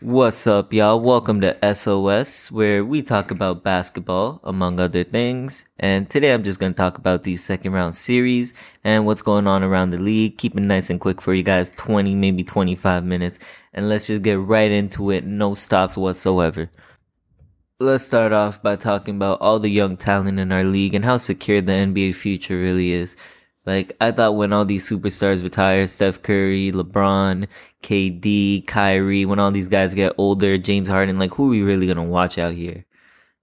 What's up, y'all? Welcome to SOS, where we talk about basketball, among other things. And today I'm just going to talk about the second round series and what's going on around the league. Keep it nice and quick for you guys 20, maybe 25 minutes. And let's just get right into it. No stops whatsoever. Let's start off by talking about all the young talent in our league and how secure the NBA future really is. Like, I thought when all these superstars retire, Steph Curry, LeBron, KD, Kyrie, when all these guys get older, James Harden, like, who are we really gonna watch out here?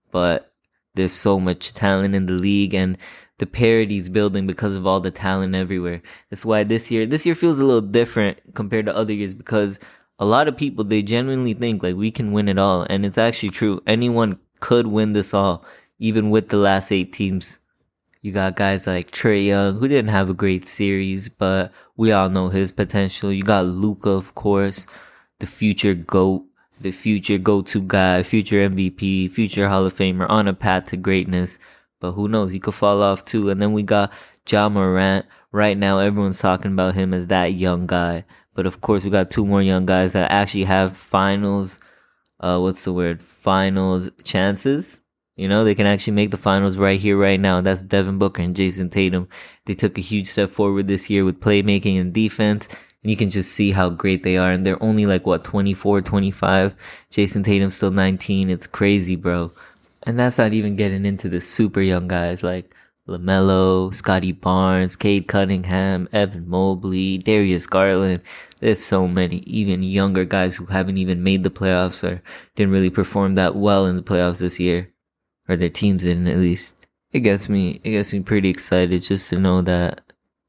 But there's so much talent in the league and the parity's building because of all the talent everywhere. That's why this year, this year feels a little different compared to other years because a lot of people, they genuinely think like we can win it all. And it's actually true. Anyone could win this all, even with the last eight teams you got guys like Trae Young, who didn't have a great series, but we all know his potential. You got Luka, of course, the future GOAT, the future go-to guy, future MVP, future Hall of Famer on a path to greatness. But who knows? He could fall off too. And then we got Ja Morant. Right now, everyone's talking about him as that young guy. But of course, we got two more young guys that actually have finals. Uh, what's the word? Finals chances you know, they can actually make the finals right here, right now. That's Devin Booker and Jayson Tatum. They took a huge step forward this year with playmaking and defense. And you can just see how great they are. And they're only like, what, 24, 25? Jayson Tatum's still 19. It's crazy, bro. And that's not even getting into the super young guys like LaMelo, Scottie Barnes, Cade Cunningham, Evan Mobley, Darius Garland. There's so many, even younger guys who haven't even made the playoffs or didn't really perform that well in the playoffs this year or their teams didn't at least. It gets me it gets me pretty excited just to know that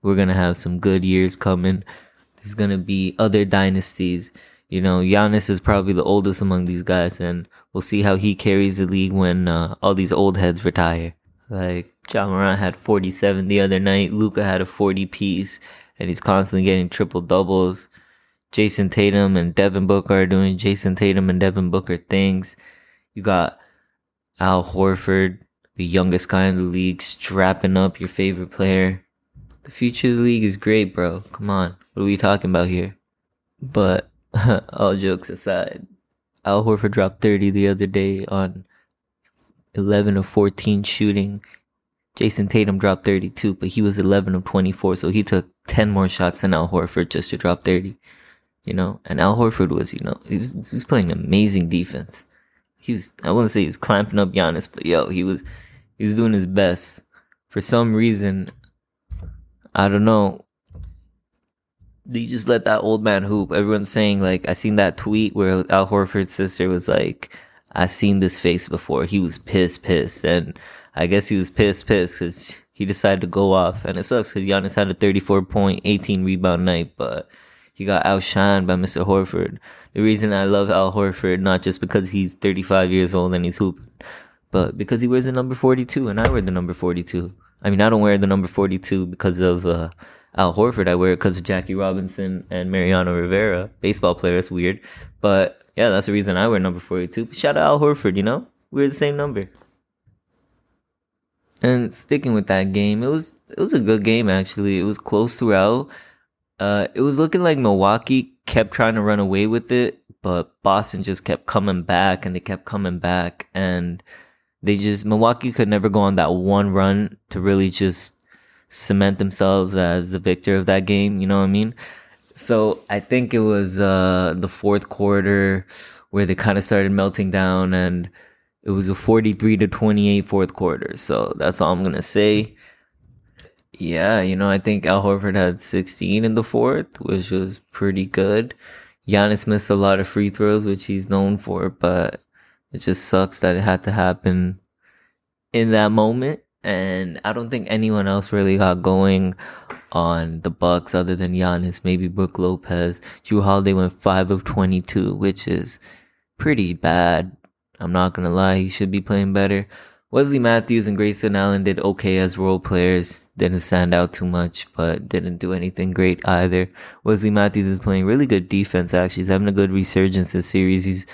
we're gonna have some good years coming. There's gonna be other dynasties. You know, Giannis is probably the oldest among these guys, and we'll see how he carries the league when uh, all these old heads retire. Like Ja Morant had 47 the other night. Luka had a 40 piece, and he's constantly getting triple doubles. Jayson Tatum and Devin Booker are doing Jayson Tatum and Devin Booker things. You got Al Horford, the youngest guy in the league, strapping up your favorite player. The future of the league is great, bro. Come on. What are we talking about here? But all jokes aside, Al Horford dropped 30 the other day on 11 of 14 shooting. Jayson Tatum dropped 32, but he was 11 of 24, so he took 10 more shots than Al Horford just to drop 30. You know, and Al Horford was, you know, he's, he's playing amazing defense he was I wouldn't say he was clamping up Giannis, but yo, he was he was doing his best. For some reason, I don't know. They just let that old man hoop. Everyone's saying like I seen that tweet where Al Horford's sister was like, "I seen this face before." He was pissed, pissed, and I guess he was pissed, pissed because he decided to go off. And it sucks because Giannis had a 34 point, 18 rebound night, but he got outshined by Mr. Horford. The reason I love Al Horford, not just because he's 35 years old and he's hooping, but because he wears the number 42 and I wear the number 42. I mean, I don't wear the number 42 because of, uh, Al Horford. I wear it because of Jackie Robinson and Mariano Rivera, baseball player. It's weird. But yeah, that's the reason I wear number 42. Shout out Al Horford, you know? We're the same number. And sticking with that game, it was it was a good game actually. It was close throughout. Uh, it was looking like Milwaukee kept trying to run away with it, but Boston just kept coming back and they kept coming back and they just, Milwaukee could never go on that one run to really just cement themselves as the victor of that game. You know what I mean? So I think it was, uh, the fourth quarter where they kind of started melting down and it was a 43 to 28 fourth quarter. So that's all I'm going to say. Yeah, you know, I think Al Horford had 16 in the fourth, which was pretty good. Giannis missed a lot of free throws, which he's known for, but it just sucks that it had to happen in that moment. And I don't think anyone else really got going on the Bucks other than Giannis, maybe Brook Lopez. Jrue Holiday went five of twenty-two, which is pretty bad. I'm not gonna lie, he should be playing better. Wesley Matthews and Grayson Allen did okay as role players. Didn't stand out too much, but didn't do anything great either. Wesley Matthews is playing really good defense, actually. He's having a good resurgence this series. He's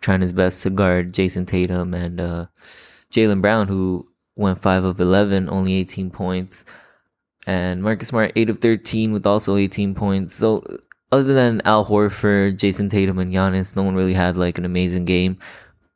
trying his best to guard Jayson Tatum and uh, Jaylen Brown, who went 5 of 11, only 18 points. And Marcus Smart, 8 of 13 with also 18 points. So other than Al Horford, Jayson Tatum, and Giannis, no one really had like an amazing game.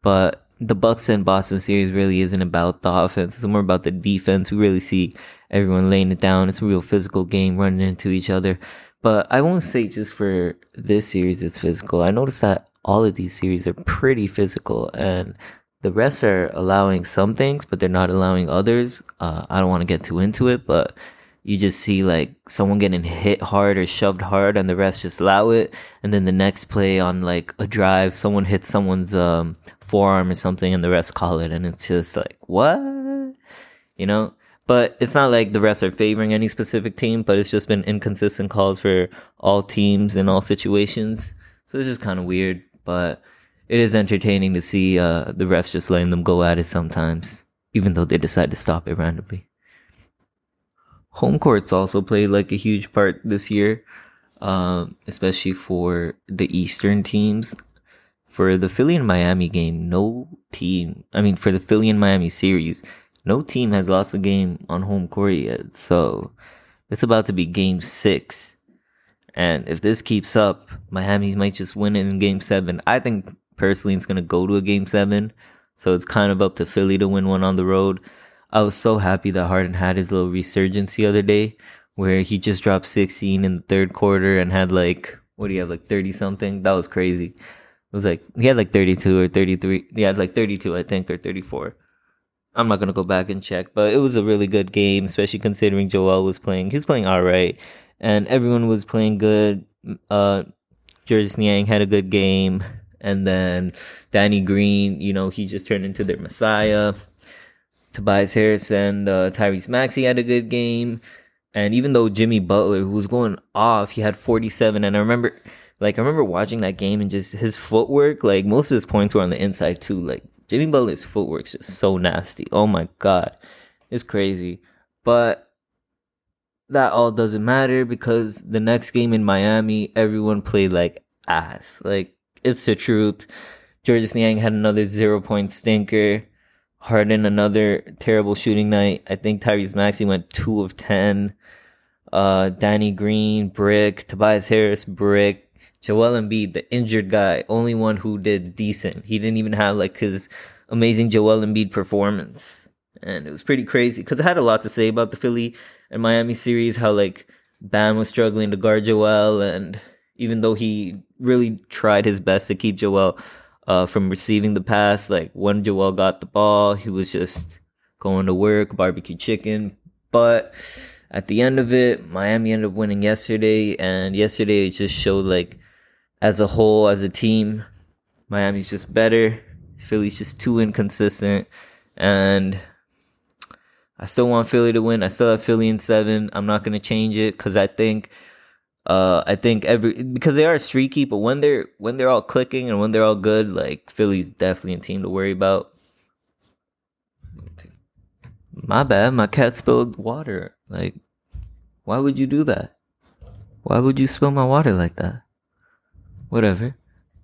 But the Bucks and Boston series really isn't about the offense. It's more about the defense. We really see everyone laying it down. It's a real physical game, running into each other. But I won't say just for this series it's physical. I noticed that all of these series are pretty physical, and the refs are allowing some things, but they're not allowing others. Uh, I don't want to get too into it, but you just see like someone getting hit hard or shoved hard and the refs just allow it and then the next play on like a drive someone hits someone's um, forearm or something and the refs call it and it's just like what? You know? But it's not like the refs are favoring any specific team but it's just been inconsistent calls for all teams in all situations. So it's just kind of weird but it is entertaining to see uh, the refs just letting them go at it sometimes even though they decide to stop it randomly. Home courts also played like a huge part this year, um, especially for the Eastern teams. For the Philly and Miami game, no team, I mean, for the Philly and Miami series, no team has lost a game on home court yet. So it's about to be game six. And if this keeps up, Miami might just win it in game seven. I think personally it's going to go to a game seven. So it's kind of up to Philly to win one on the road. I was so happy that Harden had his little resurgence the other day where he just dropped 16 in the third quarter and had like, what do you have, like 30 something? That was crazy. Was like, he had like 32 or 33. He had like 32, I think, or 34. I'm not going to go back and check, but it was a really good game, especially considering Joel was playing. He was playing all right, and everyone was playing good. Uh, Georges Niang had a good game, and then Danny Green, you know, he just turned into their messiah. Tobias Harris and uh, Tyrese Maxey had a good game. And even though Jimmy Butler, who was going off, he had 47. And I remember, like, I remember watching that game and just his footwork, like, most of his points were on the inside too. Like, Jimmy Butler's footwork's just so nasty. Oh my God. It's crazy. But that all doesn't matter because the next game in Miami, everyone played like ass. Like, it's the truth. Georges Niang had another zero point stinker. Harden another terrible shooting night. I think Tyrese Maxey went two of ten. Uh, Danny Green, brick. Tobias Harris, brick. Joel Embiid, the injured guy, only one who did decent. He didn't even have like his amazing Joel Embiid performance, and it was pretty crazy because I had a lot to say about the Philly and Miami series. How like Bam was struggling to guard Joel, and even though he really tried his best to keep Joel uh, from receiving the pass. Like when Joel got the ball, he was just going to work, barbecue chicken. But at the end of it, Miami ended up winning yesterday, and yesterday it just showed like as a whole, as a team, Miami's just better. Philly's just too inconsistent, and I still want Philly to win. I still have Philly in seven. I'm not gonna change it because I think uh, I think every because they are streaky, but when they're when they're all clicking and when they're all good, like Philly's definitely a team to worry about. My bad, my cat spilled water. Like, why would you do that? Why would you spill my water like that? Whatever.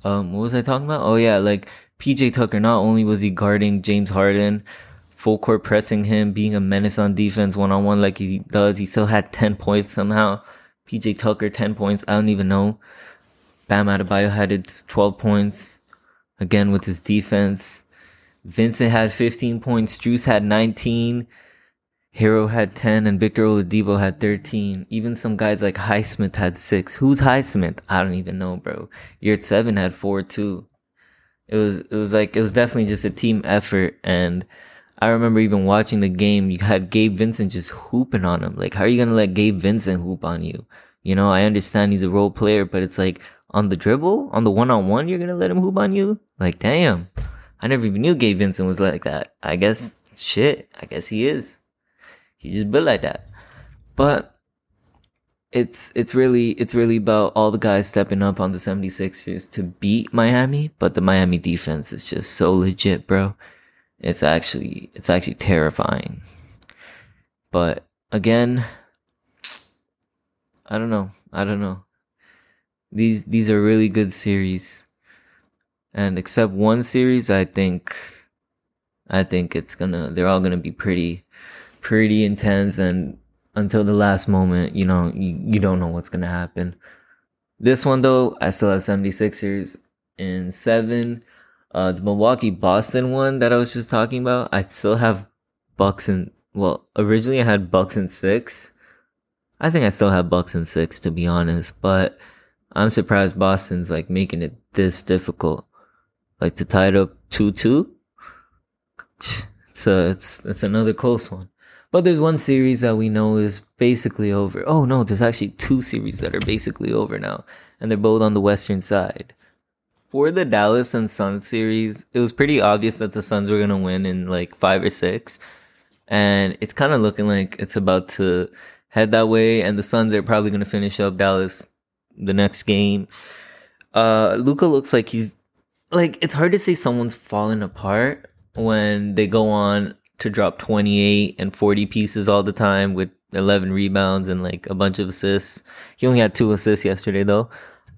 Um, what was I talking about? Oh yeah, like PJ Tucker. Not only was he guarding James Harden, full court pressing him, being a menace on defense one on one like he does, he still had ten points somehow PJ Tucker, 10 points. I don't even know. Bam Adebayo had 12 points. Again, with his defense. Vincent had 15 points. Strus had 19. Herro had 10 and Victor Oladipo had 13. Even some guys like Highsmith had 6. Who's Highsmith? I don't even know, bro. Yurtseven had 4 too. It was, it was like, it was definitely just a team effort and I remember even watching the game, you had Gabe Vincent just hooping on him. Like, how are you gonna let Gabe Vincent hoop on you? You know, I understand he's a role player, but it's like on the dribble, on the one on one, you're gonna let him hoop on you? Like, damn. I never even knew Gabe Vincent was like that. I guess, shit, I guess he is. He just built like that. But it's it's really it's really about all the guys stepping up on the 76ers to beat Miami, but the Miami defense is just so legit, bro. It's actually it's actually terrifying. But again, I don't know. I don't know. These these are really good series. And except one series, I think I think it's gonna they're all gonna be pretty pretty intense and until the last moment, you know, you, you don't know what's gonna happen. This one though, I still have 76ers in seven. Uh, the Milwaukee Boston one that I was just talking about, I still have Bucks and well, originally I had Bucks and six. I think I still have Bucks and six to be honest, but I'm surprised Boston's like making it this difficult, like to tie it up two two. So it's it's another close one. But there's one series that we know is basically over. Oh no, there's actually two series that are basically over now, and they're both on the western side. For the Dallas and Suns series, it was pretty obvious that the Suns were gonna win in like five or six, and it's kind of looking like it's about to head that way. And the Suns are probably gonna finish up Dallas the next game. Uh, Luka looks like he's like it's hard to say someone's falling apart when they go on to drop 28 and 40 pieces all the time with 11 rebounds and like a bunch of assists. He only had two assists yesterday though,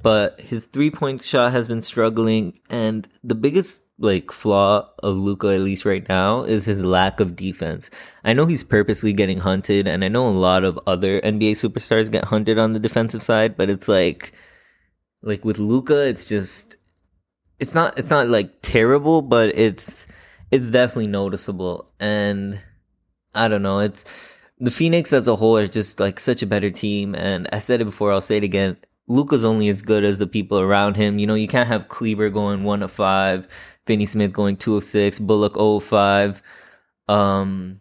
but his three point shot has been struggling. And the biggest like flaw of Luka, at least right now, is his lack of defense. I know he's purposely getting hunted, and I know a lot of other NBA superstars get hunted on the defensive side, but it's like, like with Luka, it's just, it's not, it's not like terrible, but it's, it's definitely noticeable. And I don't know, it's, the Phoenix as a whole are just like such a better team. And I said it before, I'll say it again. Luka's only as good as the people around him. You know, you can't have Kleber going one of five. Finney Smith going two of six, Bullock 0 5. Um,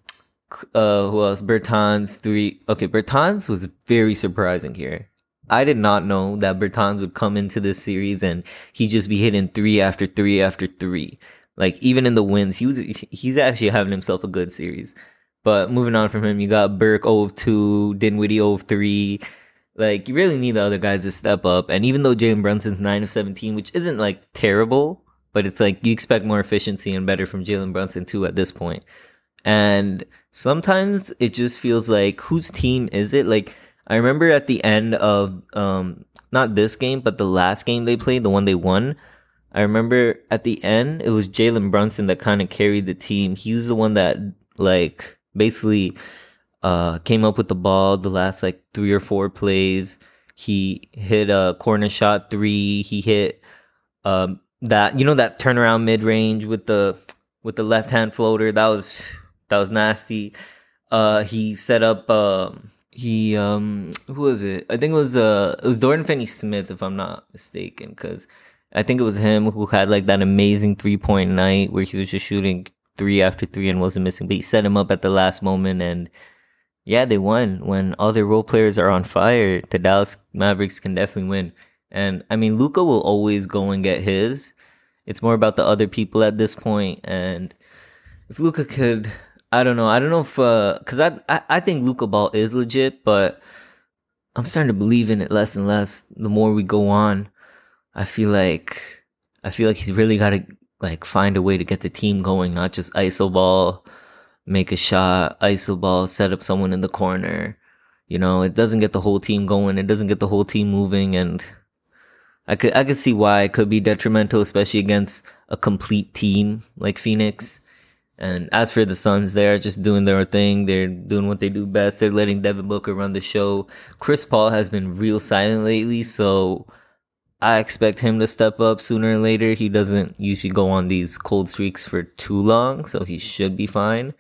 uh, who else? Bertans three. Okay, Bertans was very surprising here. I did not know that Bertans would come into this series and he just be hitting three after three after three. Like even in the wins, he was he's actually having himself a good series. But moving on from him, you got Burke 0 of 2, Dinwiddie 0 of 3. Like, you really need the other guys to step up. And even though Jalen Brunson's 9 of 17, which isn't like terrible, but it's like you expect more efficiency and better from Jalen Brunson too at this point. And sometimes it just feels like whose team is it? Like I remember at the end of um not this game, but the last game they played, the one they won. I remember at the end it was Jalen Brunson that kind of carried the team. He was the one that like basically uh came up with the ball the last like three or four plays. He hit a corner shot three. He hit um that you know that turnaround mid range with the with the left hand floater that was that was nasty. Uh, he set up. Um, he um, who was it? I think it was uh, it was Dorian Finney Smith if I'm not mistaken, because I think it was him who had like that amazing three point night where he was just shooting three after three and wasn't missing. But he set him up at the last moment, and yeah, they won. When all their role players are on fire, the Dallas Mavericks can definitely win. And I mean, Luka will always go and get his. It's more about the other people at this point. And if Luka could, I don't know. I don't know if, uh, cause I, I, I think Luka Ball is legit, but I'm starting to believe in it less and less. The more we go on, I feel like, I feel like he's really got to like find a way to get the team going, not just iso ball, make a shot, iso ball, set up someone in the corner. You know, it doesn't get the whole team going. It doesn't get the whole team moving and, I could I could see why it could be detrimental, especially against a complete team like Phoenix. And as for the Suns, they're just doing their thing. They're doing what they do best. They're letting Devin Booker run the show. Chris Paul has been real silent lately, so I expect him to step up sooner or later. He doesn't usually go on these cold streaks for too long, so he should be fine.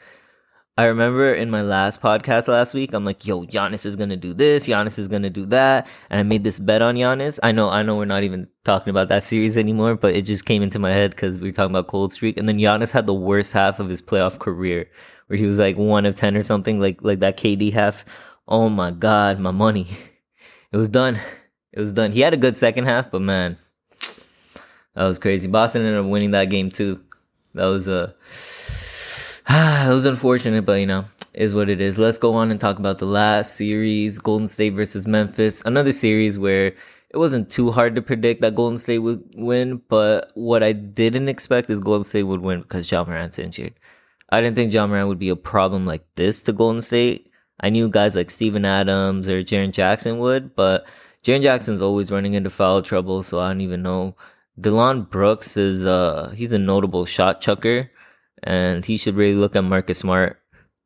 I remember in my last podcast last week, I'm like, yo, Giannis is gonna do this, Giannis is gonna do that. And I made this bet on Giannis. I know, I know we're not even talking about that series anymore, but it just came into my head because we were talking about cold streak. And then Giannis had the worst half of his playoff career where he was like one of 10 or something, like, like that KD half. Oh my God, my money. It was done. It was done. He had a good second half, but man, that was crazy. Boston ended up winning that game too. That was a, uh, it was unfortunate, but you know, is what it is. Let's go on and talk about the last series, Golden State versus Memphis. Another series where it wasn't too hard to predict that Golden State would win, but what I didn't expect is Golden State would win because Ja Morant's injured. I didn't think Ja Morant would be a problem like this to Golden State. I knew guys like Steven Adams or Jaren Jackson would, but Jaren Jackson's always running into foul trouble, so I don't even know. Dillon Brooks is uh he's a notable shot chucker and he should really look at Marcus Smart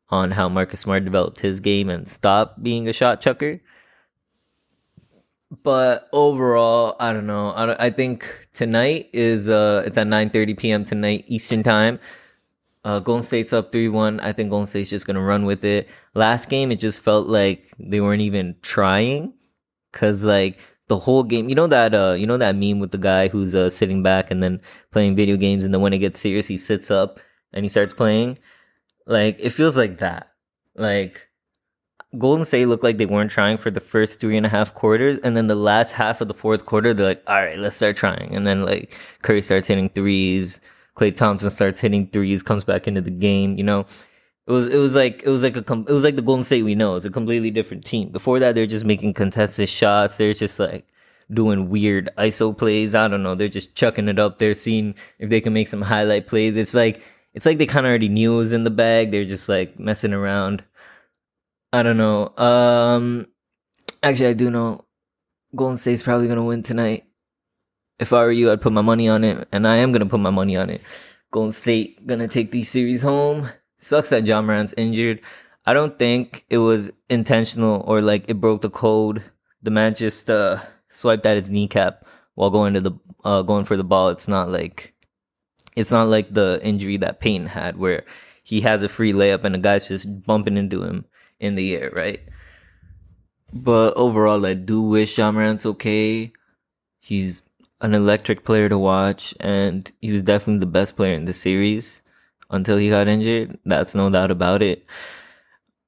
on how Marcus Smart developed his game and stop being a shot chucker. but overall, I don't know. I, I think tonight is uh it's at 9:30 p.m. tonight Eastern time. Uh, Golden State's up 3-1. I think Golden State's just gonna run with it. Last game, it just felt like they weren't even trying, cause like the whole game, you know that uh, you know that meme with the guy who's uh sitting back and then playing video games, and then when it gets serious, he sits up and he starts playing. Like it feels like that. Like Golden State looked like they weren't trying for the first three and a half quarters, and then the last half of the fourth quarter, they're like, "All right, let's start trying." And then like Curry starts hitting threes, Klay Thompson starts hitting threes, comes back into the game. You know, it was it was like it was like a com- it was like the Golden State we know. It's a completely different team. Before that, they're just making contested shots. They're just like doing weird ISO plays. I don't know. They're just chucking it up. They're seeing if they can make some highlight plays. It's like it's like they kind of already knew it was in the bag. They're just like messing around. I don't know. Um, actually, I do know Golden State's probably gonna win tonight. If I were you, I'd put my money on it, and I am gonna put my money on it. Golden State gonna take these series home. Sucks that Ja Morant's injured. I don't think it was intentional or like it broke the code. The man just uh, swiped at his kneecap while going to the uh, going for the ball. It's not like it's not like the injury that Payton had where he has a free layup and the guy's just bumping into him in the air, right? But overall, I do wish Ja Morant's okay. He's an electric player to watch, and he was definitely the best player in the series until he got injured. That's no doubt about it.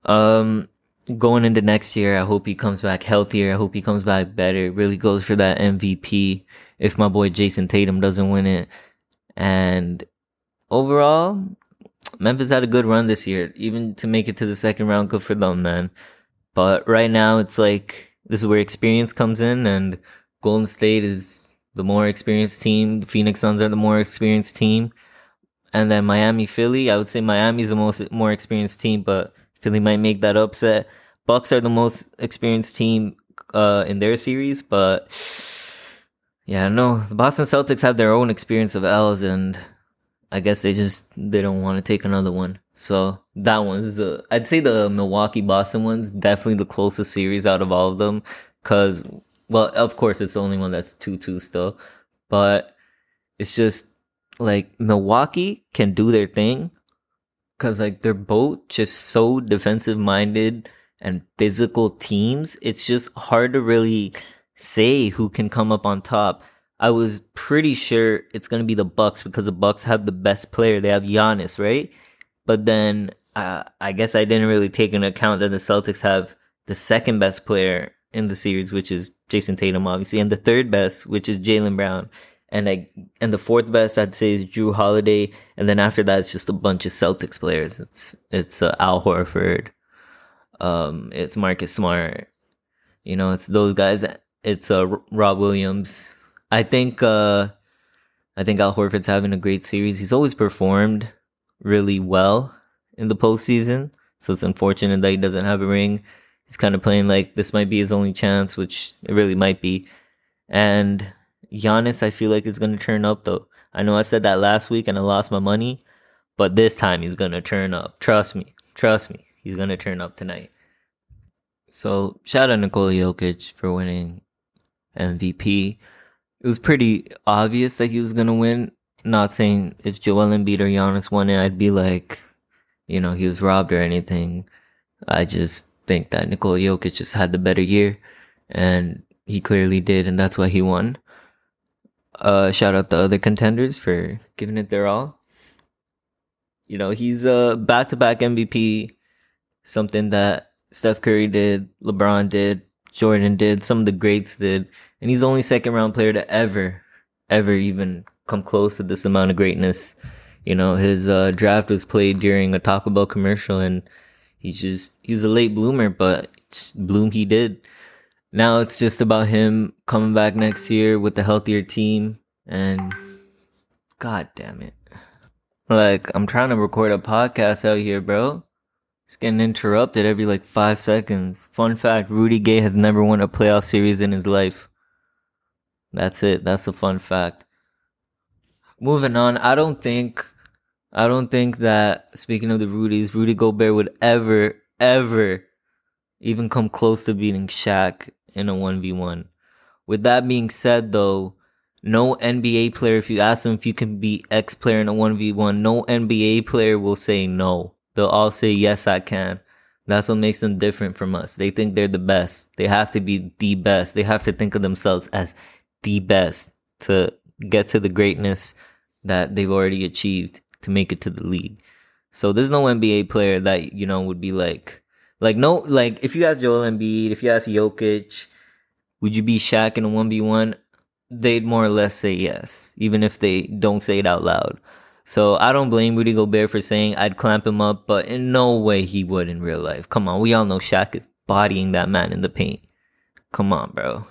Um, going into next year, I hope he comes back healthier. I hope he comes back better. Really goes for that MVP if my boy Jayson Tatum doesn't win it. And overall, Memphis had a good run this year, even to make it to the second round. Good for them, man. But right now, it's like this is where experience comes in, and Golden State is the more experienced team. The Phoenix Suns are the more experienced team, and then Miami, Philly. I would say Miami's the most more experienced team, but Philly might make that upset. Bucks are the most experienced team uh, in their series, but yeah, no, the Boston Celtics have their own experience of L's, and I guess they just they don't want to take another one. So that one's the I'd say the Milwaukee Boston one's definitely the closest series out of all of them. Cause well, of course it's the only one that's two two still, but it's just like Milwaukee can do their thing. Cause like they're both just so defensive minded and physical teams. It's just hard to really say who can come up on top. I was pretty sure it's gonna be the Bucks because the Bucks have the best player. They have Giannis, right? But then uh, I guess I didn't really take into account that the Celtics have the second best player in the series, which is Jayson Tatum, obviously, and the third best, which is Jaylen Brown, and I and the fourth best I'd say is Jrue Holiday, and then after that it's just a bunch of Celtics players. It's it's uh, Al Horford, um, it's Marcus Smart, you know, it's those guys. It's uh, Rob Williams, I think uh I think Al Horford's having a great series. He's always performed really well in the postseason, so it's unfortunate that he doesn't have a ring. He's kind of playing like this might be his only chance, which it really might be. And Giannis, I feel like is going to turn up though. I know I said that last week and I lost my money, but this time he's going to turn up. Trust me, trust me, he's going to turn up tonight. So shout out Nikola Jokic for winning MVP it was pretty obvious that he was gonna win. Not saying if Joel Embiid or Giannis won it, I'd be like, you know, he was robbed or anything. I just think that Nikola Jokic just had the better year, and he clearly did, and that's why he won. Uh, shout out the other contenders for giving it their all. You know, he's a back-to-back MVP, something that Steph Curry did, LeBron did, Jordan did, some of the greats did and he's the only second round player to ever, ever even come close to this amount of greatness. You know, his uh, draft was played during a Taco Bell commercial, and he's just he was a late bloomer, but bloom he did. Now it's just about him coming back next year with a healthier team, and God damn it. Like, I'm trying to record a podcast out here, bro. It's getting interrupted every like five seconds. Fun fact Rudy Gay has never won a playoff series in his life. That's it. That's a fun fact. Moving on, I don't think, I don't think that speaking of the Rudies, Rudy Gobert would ever, ever even come close to beating Shaq in a 1v1. With that being said, though, no NBA player, if you ask them if you can be X player in a 1v1, no NBA player will say no. They'll all say, yes, I can. That's what makes them different from us. They think they're the best. They have to be the best. They have to think of themselves as the best to get to the greatness that they've already achieved to make it to the league. So there's no NBA player that, you know, would be like, like no, like if you ask Joel Embiid, if you ask Jokic, would you be Shaq in a 1v1? They'd more or less say yes, even if they don't say it out loud. So I don't blame Rudy Gobert for saying I'd clamp him up, but in no way he would in real life. Come on, we all know Shaq is bodying that man in the paint. Come on, bro.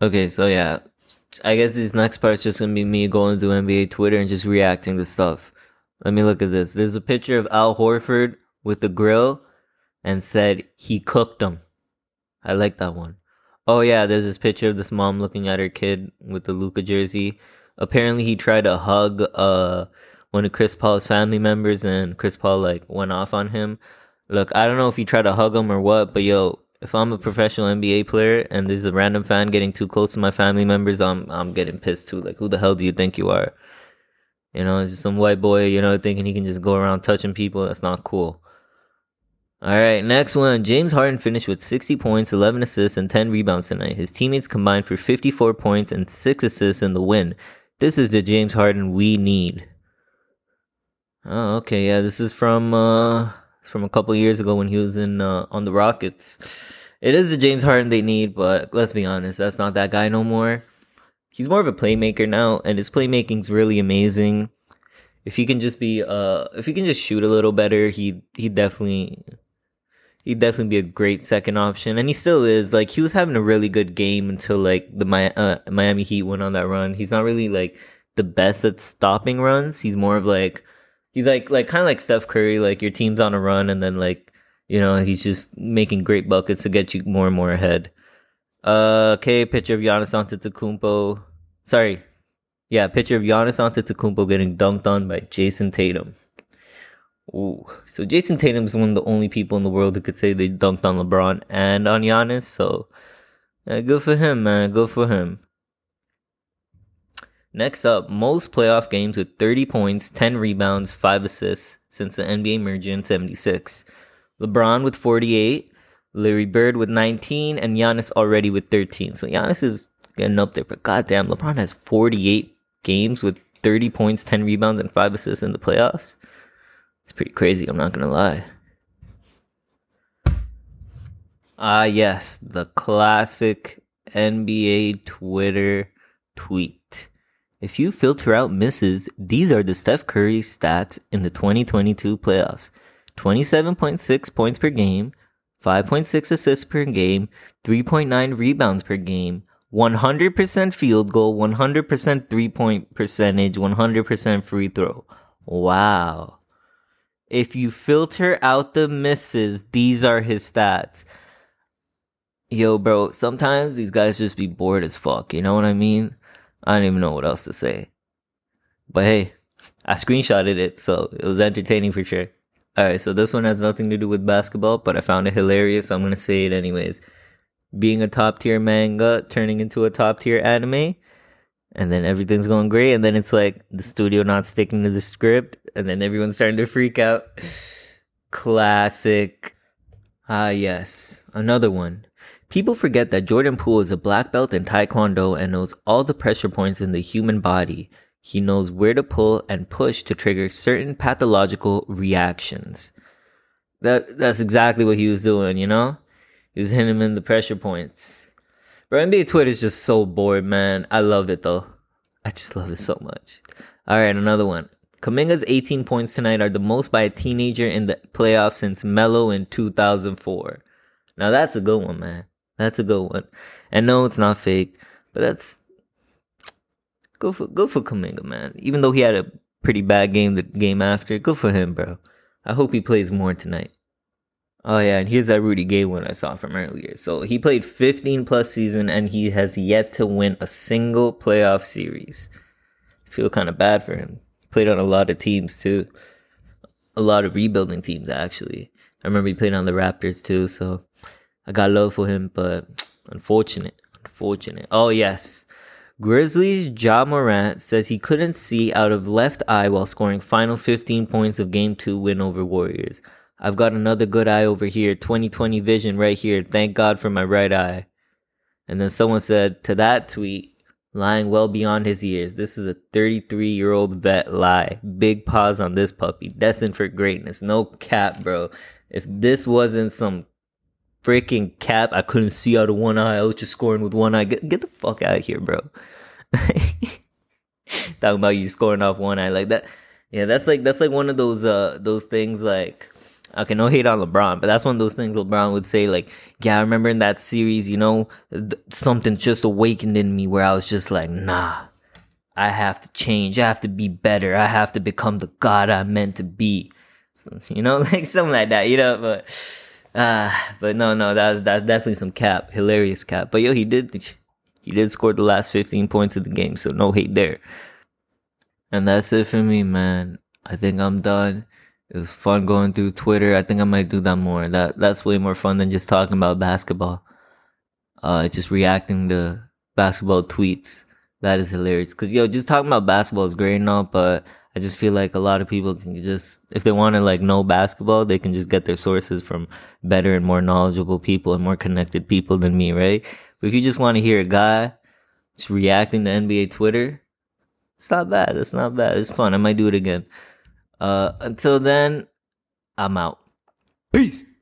Okay, so yeah, I guess this next part is just gonna be me going to NBA Twitter and just reacting to stuff. Let me look at this. There's a picture of Al Horford with the grill and said he cooked them. I like that one. Oh yeah, there's this picture of this mom looking at her kid with the Luka jersey. Apparently he tried to hug uh one of Chris Paul's family members and Chris Paul like went off on him. Look, I don't know if he tried to hug him or what, but yo, if I'm a professional NBA player and there's a random fan getting too close to my family members, I'm I'm getting pissed too. Like, who the hell do you think you are? You know, it's just some white boy, you know, thinking he can just go around touching people. That's not cool. All right, next one. James Harden finished with 60 points, 11 assists, and 10 rebounds tonight. His teammates combined for 54 points and 6 assists in the win. This is the James Harden we need. Oh, okay. Yeah, this is from uh from a couple years ago when he was in uh, on the Rockets. It is the James Harden they need, but let's be honest, that's not that guy no more. He's more of a playmaker now, and his playmaking's really amazing. If he can just be uh if he can just shoot a little better, he he definitely he'd definitely be a great second option, and he still is. Like he was having a really good game until like the uh, Miami Heat went on that run. He's not really like the best at stopping runs. He's more of like he's like like kind of like Steph Curry. Like your team's on a run, and then like you know he's just making great buckets to get you more and more ahead. Uh, okay, picture of Giannis Antetokounmpo. Sorry, yeah, picture of Giannis Antetokounmpo getting dunked on by Jayson Tatum. Ooh. So Jayson Tatum is one of the only people in the world who could say they dunked on LeBron and on Giannis. So uh, good for him, man. Good for him. Next up, most playoff games with 30 points, 10 rebounds, 5 assists since the NBA merger in 76. LeBron with 48, Larry Bird with 19, and Giannis already with 13. So Giannis is getting up there, but goddamn, LeBron has 48 games with 30 points, 10 rebounds, and 5 assists in the playoffs. It's pretty crazy, I'm not gonna lie. Ah, yes, the classic NBA Twitter tweet. If you filter out misses, these are the Steph Curry stats in the 2022 playoffs 27.6 points per game, 5.6 assists per game, 3.9 rebounds per game, 100% field goal, 100% three point percentage, 100% free throw. Wow. If you filter out the misses, these are his stats. Yo, bro, sometimes these guys just be bored as fuck. You know what I mean? I don't even know what else to say. But hey, I screenshotted it, so it was entertaining for sure. Alright, so this one has nothing to do with basketball, but I found it hilarious, so I'm gonna say it anyways. Being a top tier manga turning into a top tier anime and then everything's going great and then it's like the studio not sticking to the script and then everyone's starting to freak out. Classic. Ah yes. Another one. People forget that jordan poole is a black belt in taekwondo and knows all the pressure points in the human body. He knows where to pull and push to trigger certain pathological reactions. That that's exactly what he was doing you know? He was hitting him in the pressure points Bro, NBA Twitter is just so bored, man. I love it though. I just love it so much. All right, another one. Kuminga's 18 points tonight are the most by a teenager in the playoffs since Melo in 2004. Now that's a good one, man. That's a good one. And no, it's not fake, but that's go for go for Kuminga, man. Even though he had a pretty bad game the game after, good for him, bro. I hope he plays more tonight. Oh yeah, and here's that Rudy Gay one I saw from earlier. So he played 15 plus season and he has yet to win a single playoff series. I feel kind of bad for him. He played on a lot of teams too. A lot of rebuilding teams actually. I remember he played on the Raptors too, so I got love for him, but Unfortunate. Unfortunate. Oh, yes. Grizzlies' Ja Morant says he couldn't see out of left eye while scoring final 15 points of game two win over Warriors. I've got another good eye over here, 2020 vision right here. Thank God for my right eye. And then someone said to that tweet, lying well beyond his years. This is a 33 year old vet lie. Big pause on this puppy. Destined for greatness. No cap, bro. If this wasn't some freaking cap, I couldn't see out of one eye. I was just scoring with one eye. Get, get the fuck out of here, bro. Talking about you scoring off one eye like that. Yeah, that's like that's like one of those uh those things like okay, no hate on LeBron, but that's one of those things LeBron would say like, yeah, I remember in that series, you know, th- something just awakened in me where I was just like, nah, I have to change. I have to be better. I have to become the god I'm meant to be. So, you know, like something like that, you know, but uh but no, no, that's that's definitely some cap, hilarious cap. But yo, he did he did score the last 15 points of the game, so no hate there. And that's it for me, man. I think I'm done. It was fun going through Twitter. I think I might do that more. That that's way more fun than just talking about basketball. Uh, just reacting to basketball tweets. That is hilarious. Cause yo, just talking about basketball is great and all, but I just feel like a lot of people can just, if they want to like know basketball, they can just get their sources from better and more knowledgeable people and more connected people than me, right? But if you just want to hear a guy just reacting to NBA Twitter, it's not bad. It's not bad. It's fun. I might do it again. Uh, until then, I'm out. Peace.